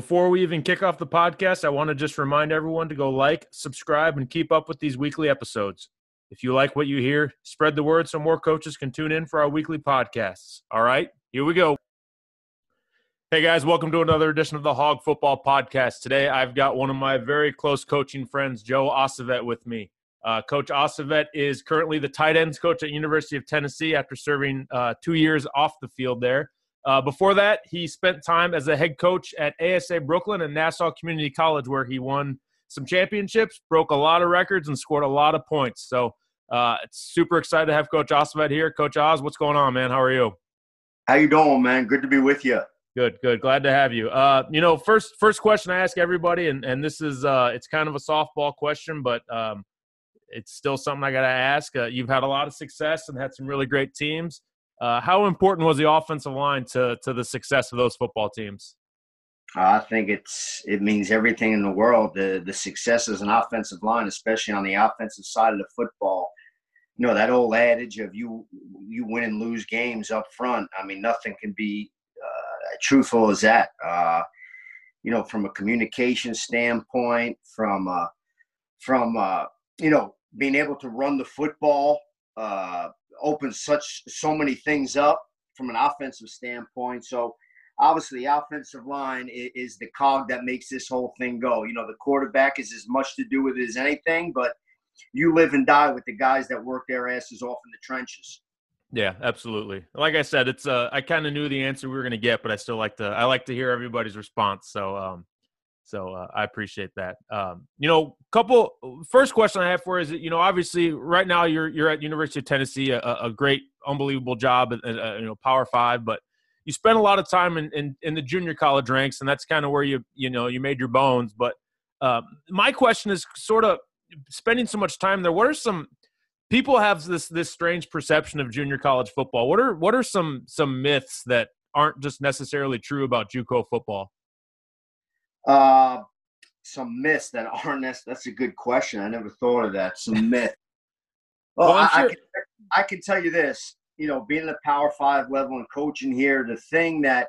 Before we even kick off the podcast, I want to just remind everyone to go like, subscribe, and keep up with these weekly episodes. If you like what you hear, spread the word so more coaches can tune in for our weekly podcasts. All right, here we go. Hey guys, welcome to another edition of the Hog Football Podcast. Today I've got one of my very close coaching friends, Joe Osovet, with me. Uh, coach Osovet is currently the tight ends coach at University of Tennessee after serving uh, two years off the field there. Uh, before that, he spent time as a head coach at ASA Brooklyn and Nassau Community College, where he won some championships, broke a lot of records, and scored a lot of points. So uh, it's super excited to have Coach Osovet here. Coach Oz, what's going on, man? How are you? How you doing, man? Good to be with you. Good, good. Glad to have you. Uh, you know, first first question I ask everybody, and, and this is uh, it's kind of a softball question, but um, it's still something I got to ask. Uh, you've had a lot of success and had some really great teams. Uh, how important was the offensive line to to the success of those football teams? I think it's it means everything in the world. The the success as an offensive line, especially on the offensive side of the football. You know that old adage of you you win and lose games up front. I mean, nothing can be uh, truthful as that. Uh, you know, from a communication standpoint, from uh, from uh, you know being able to run the football, uh, opens such so many things up from an offensive standpoint. So obviously, the offensive line is, is, the cog that makes this whole thing go. You know, the quarterback is as much to do with it as anything, but you live and die with the guys that work their asses off in the trenches. Yeah, absolutely. Like I said, it's uh, I kind of knew the answer we were going to get, but I still like to I like to hear everybody's response. So um, so uh, I appreciate that. Um, you know, couple first question I have for is, you know, obviously right now you're you're at University of Tennessee, a, a great, unbelievable job at, you know Power Five, but you spent a lot of time in, in, in the junior college ranks, and that's kind of where you you know you made your bones. But um, my question is sort of spending so much time there. What are some people have this this strange perception of junior college football? What are what are some some myths that aren't just necessarily true about JUCO football? Uh, some myths that aren't. That's, that's a good question. I never thought of that. Some myth. Well, well I, sure. I, can, I can tell you this. You know, being at Power Five level and coaching here, the thing that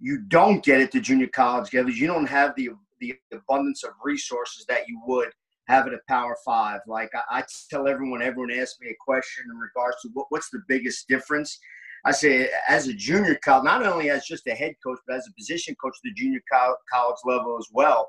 you don't get at the junior college level is you don't have the the abundance of resources that you would have at a Power Five. Like I, I tell everyone, everyone asks me a question in regards to what, what's the biggest difference. I say as a junior college, not only as just a head coach, but as a position coach at the junior college level as well.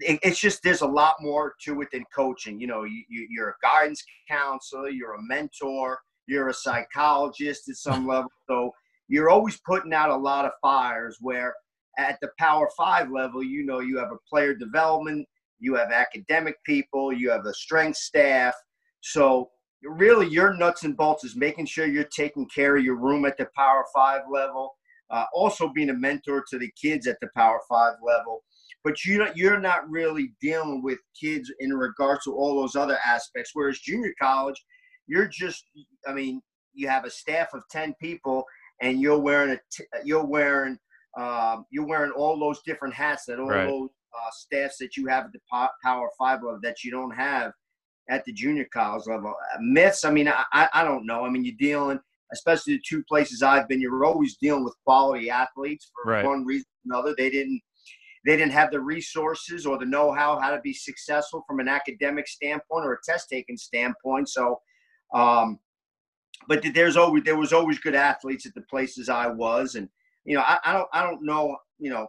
It's just there's a lot more to it than coaching. You know, you, you're a guidance counselor, you're a mentor, you're a psychologist at some level. So you're always putting out a lot of fires. Where at the Power Five level, you know, you have a player development, you have academic people, you have a strength staff. So really your nuts and bolts is making sure you're taking care of your room at the Power Five level. Uh, also being a mentor to the kids at the Power Five level. But you you're not really dealing with kids in regards to all those other aspects. Whereas junior college, you're just I mean you have a staff of ten people and you're wearing a t- you're wearing um, you're wearing all those different hats that all right. those uh, staffs that you have at the Power Five level that you don't have at the junior college level. Uh, myths, I mean, I, I don't know. I mean, you're dealing, especially the two places I've been, you're always dealing with quality athletes for right. one reason or another. They didn't they didn't have the resources or the know-how how to be successful from an academic standpoint or a test taking standpoint. So, um, but there's always there was always good athletes at the places I was, and you know I, I don't I don't know you know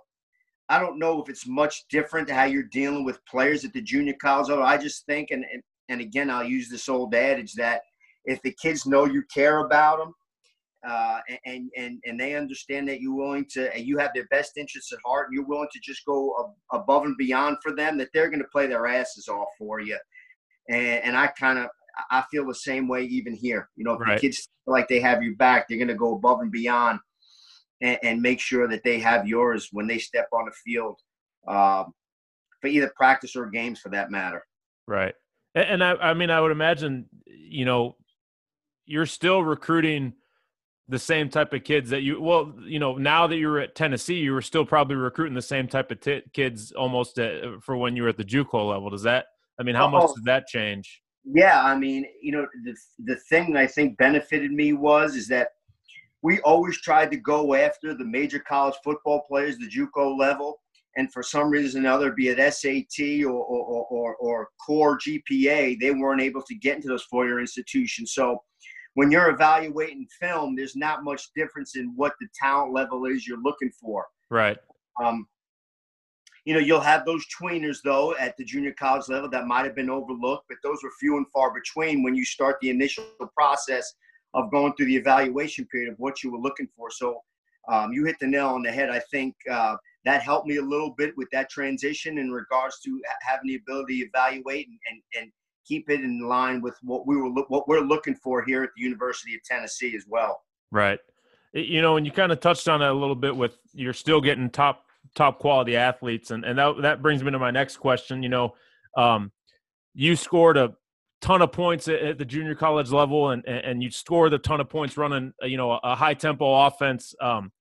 I don't know if it's much different to how you're dealing with players at the junior college level. I just think, and, and, and again, I'll use this old adage that if the kids know you care about them, uh, and and and they understand that you're willing to, and you have their best interests at heart, and you're willing to just go above and beyond for them, that they're going to play their asses off for you. And, and I kind of I feel the same way even here. You know, if right. the kids feel like they have you back, they're going to go above and beyond and, and, make sure that they have yours when they step on the field um, for either practice or games for that matter. Right. And, and I, I mean, I would imagine, you know, you're still recruiting the same type of kids that you well you know now that you're at tennessee you were still probably recruiting the same type of t- kids almost at, for when you were at the juco level. Does that i mean how oh, much oh. did that change? Yeah i mean you know the, the thing i think benefited me was is that we always tried to go after the major college football players the juco level and for some reason or another be it sat or, or, or, or core gpa they weren't able to get into those four-year institutions so when you're evaluating film, there's not much difference in what the talent level is you're looking for. Right. Um, you know, you'll have those tweeners though at the junior college level that might have been overlooked, but those were few and far between when you start the initial process of going through the evaluation period of what you were looking for. So um, you hit the nail on the head. I think uh, that helped me a little bit with that transition in regards to having the ability to evaluate and, and, and keep it in line with what we were what we're looking for here at the University of Tennessee as well. Right. You know, and you kind of touched on that a little bit with you're still getting top top quality athletes, and and that that brings me to my next question. You know, um, you scored a ton of points at, at the junior college level, and and you scored a ton of points running you know a high tempo offense. Um,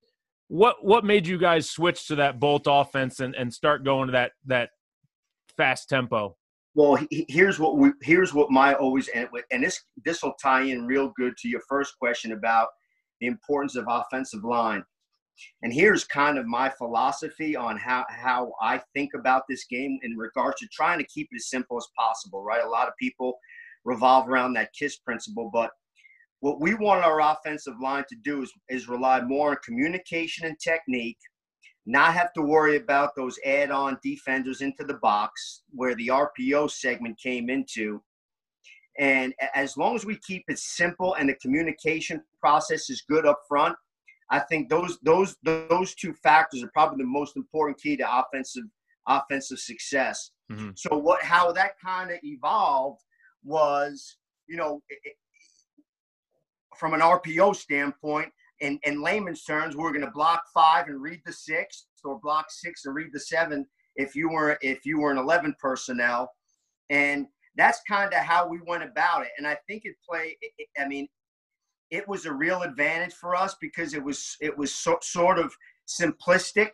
what what made you guys switch to that bolt offense and, and start going to that that fast tempo? Well, here's what we here's what my always and, and this this will tie in real good to your first question about the importance of offensive line. And here's kind of my philosophy on how how I think about this game in regards to trying to keep it as simple as possible. Right, a lot of people revolve around that kiss principle, but what we want our offensive line to do is, is rely more on communication and technique not have to worry about those add-on defenders into the box where the RPO segment came into. And as long as we keep it simple and the communication process is good up front, I think those those those two factors are probably the most important key to offensive offensive success. Mm-hmm. So what how that kind of evolved was, you know, it, from an RPO standpoint, in, in layman's terms, we're going to block five and read the six, or block six and read the seven if you were if you were an 11 personnel, and that's kind of how we went about it. And I think it played. I mean, it was a real advantage for us because it was it was so, sort of simplistic.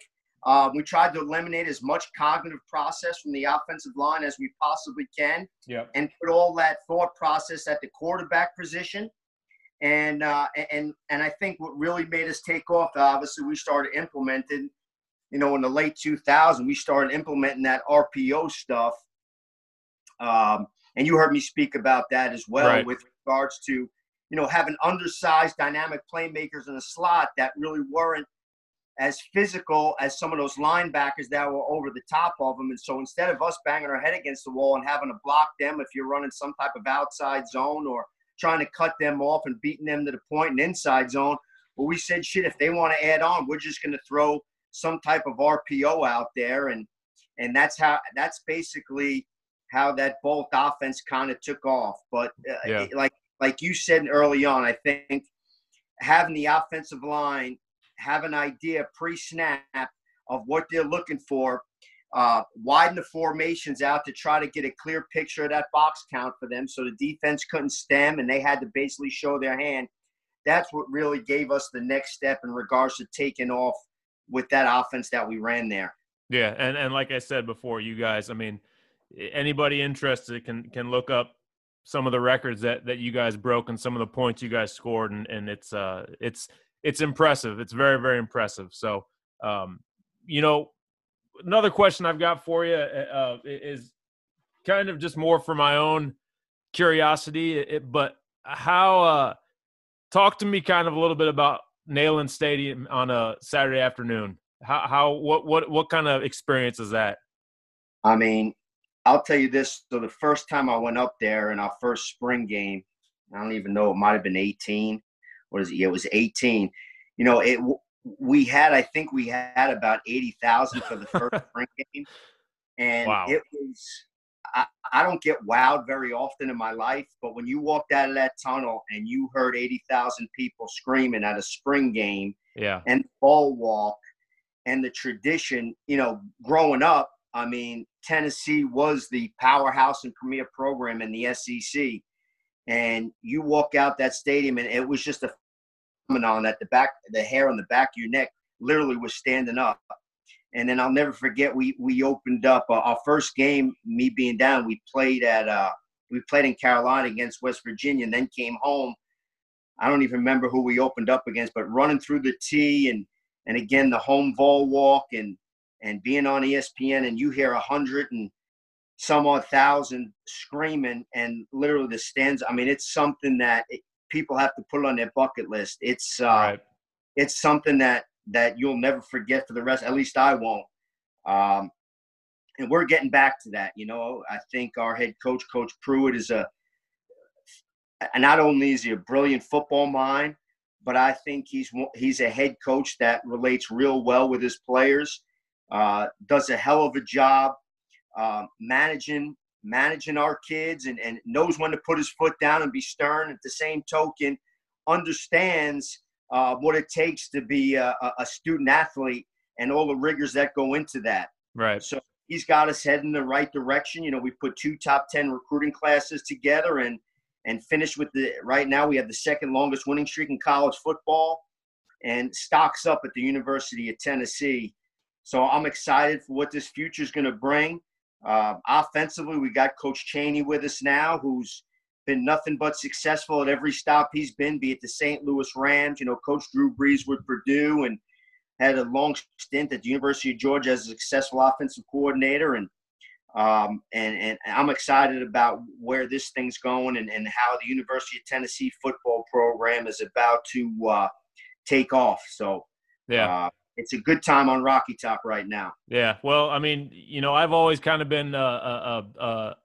Uh, we tried to eliminate as much cognitive process from the offensive line as we possibly can, yep. and put all that thought process at the quarterback position and uh, and and I think what really made us take off, obviously, we started implementing, you know, in the late 2000s, we started implementing that RPO stuff. Um, and you heard me speak about that as well right. with regards to, you know, having undersized dynamic playmakers in the slot that really weren't as physical as some of those linebackers that were over the top of them. And so instead of us banging our head against the wall and having to block them if you're running some type of outside zone or trying to cut them off and beating them to the point and inside zone. But we said, shit, if they want to add on, we're just going to throw some type of RPO out there, and and that's how that's basically how that bolt offense kind of took off. But uh, yeah. like like you said early on, I think having the offensive line have an idea pre-snap of what they're looking for uh, widen the formations out to try to get a clear picture of that box count for them so the defense couldn't stem and they had to basically show their hand. That's what really gave us the next step in regards to taking off with that offense that we ran there. Yeah, and, and like I said before, you guys, I mean, anybody interested can can look up some of the records that that you guys broke and some of the points you guys scored and, and it's uh it's it's impressive. It's very, very impressive. So um, you know, another question I've got for you uh, uh is kind of just more for my own curiosity. It, but how? Uh, talk to me kind of a little bit about Neyland Stadium on a Saturday afternoon. How how what what what kind of experience is that? I mean, I'll tell you this. So the first time I went up there in our first spring game, I don't even know. It might have been 18. What is it? Yeah, it was 18. You know, it. We had, I think, we had about 80,000 for the first spring game, and wow. it was. I, I don't get wowed very often in my life, but when you walked out of that tunnel and you heard 80,000 people screaming at a spring game, yeah, and Vol Walk, and the tradition, you know, growing up, I mean, Tennessee was the powerhouse and premier program in the SEC. And you walk out that stadium, and it was just a phenomenon that the back, the hair on the back of your neck literally was standing up. And then I'll never forget, we we opened up uh, our first game. Me being down, we played at uh, we played in Carolina against West Virginia, and then came home. I don't even remember who we opened up against, but running through the tee and and again the home Vol Walk and and being on ESPN and you hear a hundred and some odd thousand screaming and literally the stands. I mean, it's something that people have to put on their bucket list. It's uh, right. it's something that that you'll never forget for the rest. At least I won't. Um, and we're getting back to that. You know, I think our head coach, Coach Pruitt, is a not only is he a brilliant football mind, but I think he's he's a head coach that relates real well with his players. Uh, does a hell of a job uh, managing managing our kids and, and knows when to put his foot down and be stern. At the same token, understands uh, what it takes to be a, a student athlete and all the rigors that go into that. Right. So he's got us heading in the right direction. You know, we put two top ten recruiting classes together and and finished with the right now we have the second longest winning streak in college football and stocks up at the University of Tennessee. So I'm excited for what this future is going to bring. Uh, offensively, we got Coach Chaney with us now, who's been nothing but successful at every stop he's been, be it the St. Louis Rams. You know, Coach Drew Brees with Purdue and had a long stint at the University of Georgia as a successful offensive coordinator. And um, and, and I'm excited about where this thing's going and, and how the University of Tennessee football program is about to uh, take off. So, yeah. Uh, it's a good time on Rocky Top right now. Yeah. Well, I mean, you know, I've always kind of been a, a, a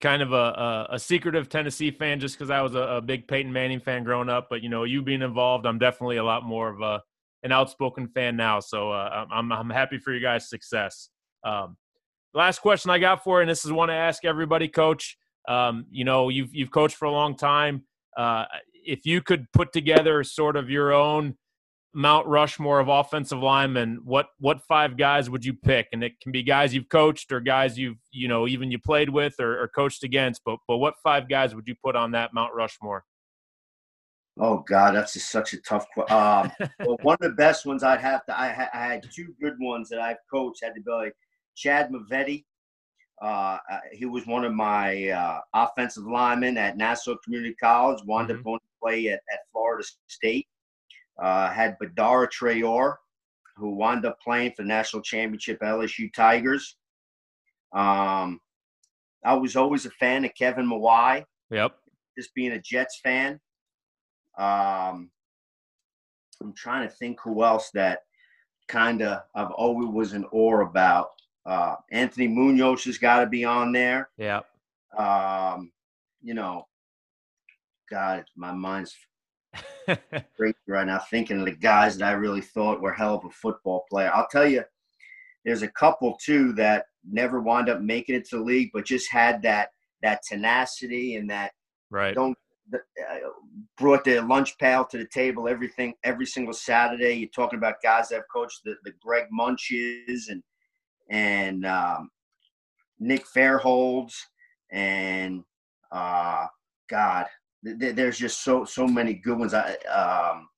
kind of a, a, secretive Tennessee fan just because I was a, a, big Peyton Manning fan growing up. But, you know, you being involved, I'm definitely a lot more of a, an outspoken fan now. So uh, I'm, I'm happy for you guys' success. Um, last question I got for you, and this is one I ask everybody, Coach. Um, you know, you've you've coached for a long time. Uh, if you could put together sort of your own Mount Rushmore of offensive linemen, what what five guys would you pick? And it can be guys you've coached or guys you've you know even you played with or, or coached against. But but what five guys would you put on that Mount Rushmore? Oh God, that's just such a tough question. Um, well, one of the best ones I'd have to. I, I had two good ones that I've coached. Had to be like Chad Mavetti. Uh, uh, he was one of my uh, offensive linemen at Nassau Community College. Wound mm-hmm. up going to play at, at Florida State. Uh, had Badara Traore, who wound up playing for national championship LSU Tigers. Um, I was always a fan of Kevin Mawae. Yep. Just being a Jets fan. Um, I'm trying to think who else that kind of I've always was in awe about. Uh, Anthony Munoz has got to be on there. Yeah. Um, you know, God, my mind's right now thinking of the guys that I really thought were hell of a football player. I'll tell you, there's a couple too that never wound up making it to the league, but just had that that tenacity and that right don't uh, brought their lunch pail to the table everything every single Saturday. You're talking about guys that have coached the, the Greg Munches and and um, Nick Fairholds and uh, God, th- there's just so so many good ones. I um,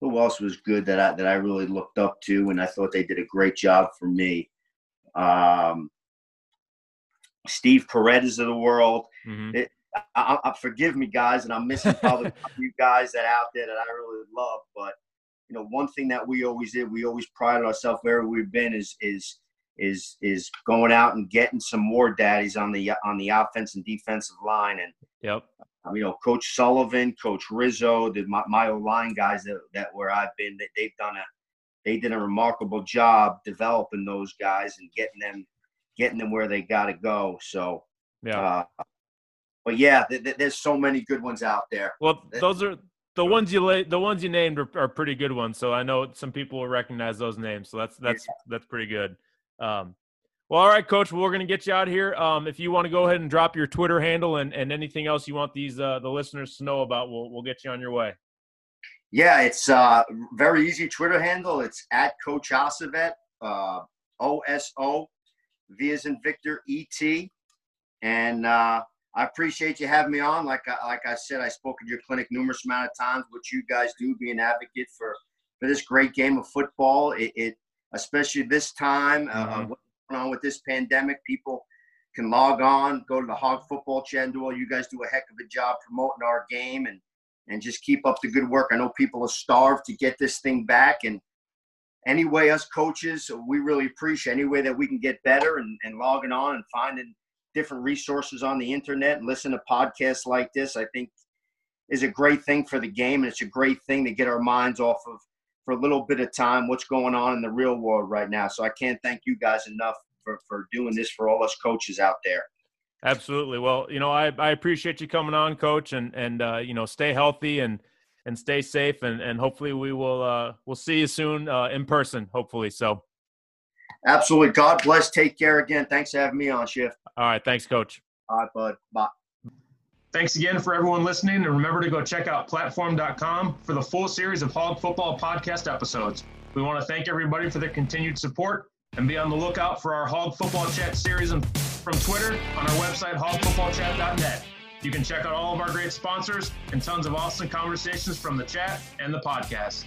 who else was good that I that I really looked up to, and I thought they did a great job for me. Um, Steve Paredes of the world. Mm-hmm. It, I, I, forgive me, guys, and I'm missing probably a few guys that out there that I really love. But you know, one thing that we always did, we always prided ourselves wherever we've been is is is is going out and getting some more daddies on the on the offense and defensive line. And yep, you know, Coach Sullivan, Coach Rizzo, the my, my line guys that that where I've been, that they've done a they did a remarkable job developing those guys and getting them getting them where they got to go. So yeah. Uh, but yeah, th- th- there's so many good ones out there. Well, those are the ones you la- the ones you named are, are, pretty good ones. So I know some people will recognize those names. So that's that's yeah. that's pretty good. Um, well, all right, Coach. Well, we're going to get you out here. Um, if you want to go ahead and drop your Twitter handle and, and anything else you want these uh, the listeners to know about, we'll we'll get you on your way. Yeah, it's uh, very easy Twitter handle. It's at Coach Osovet, uh, O S O, V as in Victor E T, and uh, I appreciate you having me on. Like I, like I said, I spoke at your clinic numerous amount of times. What you guys do, be an advocate for for this great game of football. It, it especially this time, uh, mm-hmm. uh, on with this pandemic, people can log on, go to the Hog Football Channel. You guys do a heck of a job promoting our game and and just keep up the good work. I know people are starved to get this thing back and anyway us coaches we really appreciate any way that we can get better and, and logging on and finding different resources on the internet and listen to podcasts like this, I think is a great thing for the game. And it's a great thing to get our minds off of for a little bit of time what's going on in the real world right now. So I can't thank you guys enough for, for doing this for all us coaches out there. Absolutely. Well, you know, I, I appreciate you coming on, coach, and, and, uh, you know, stay healthy and, and stay safe. And, and hopefully we will, uh, we'll see you soon, uh, in person, hopefully. So, Absolutely. God bless. Take care again. Thanks for having me on, Shift. All right. Thanks, Coach. All right, bud. Bye. Thanks again for everyone listening. And remember to go check out platform.com for the full series of Hog Football podcast episodes. We want to thank everybody for their continued support and be on the lookout for our Hog Football Chat series from Twitter on our website, hogfootballchat.net. You can check out all of our great sponsors and tons of awesome conversations from the chat and the podcast.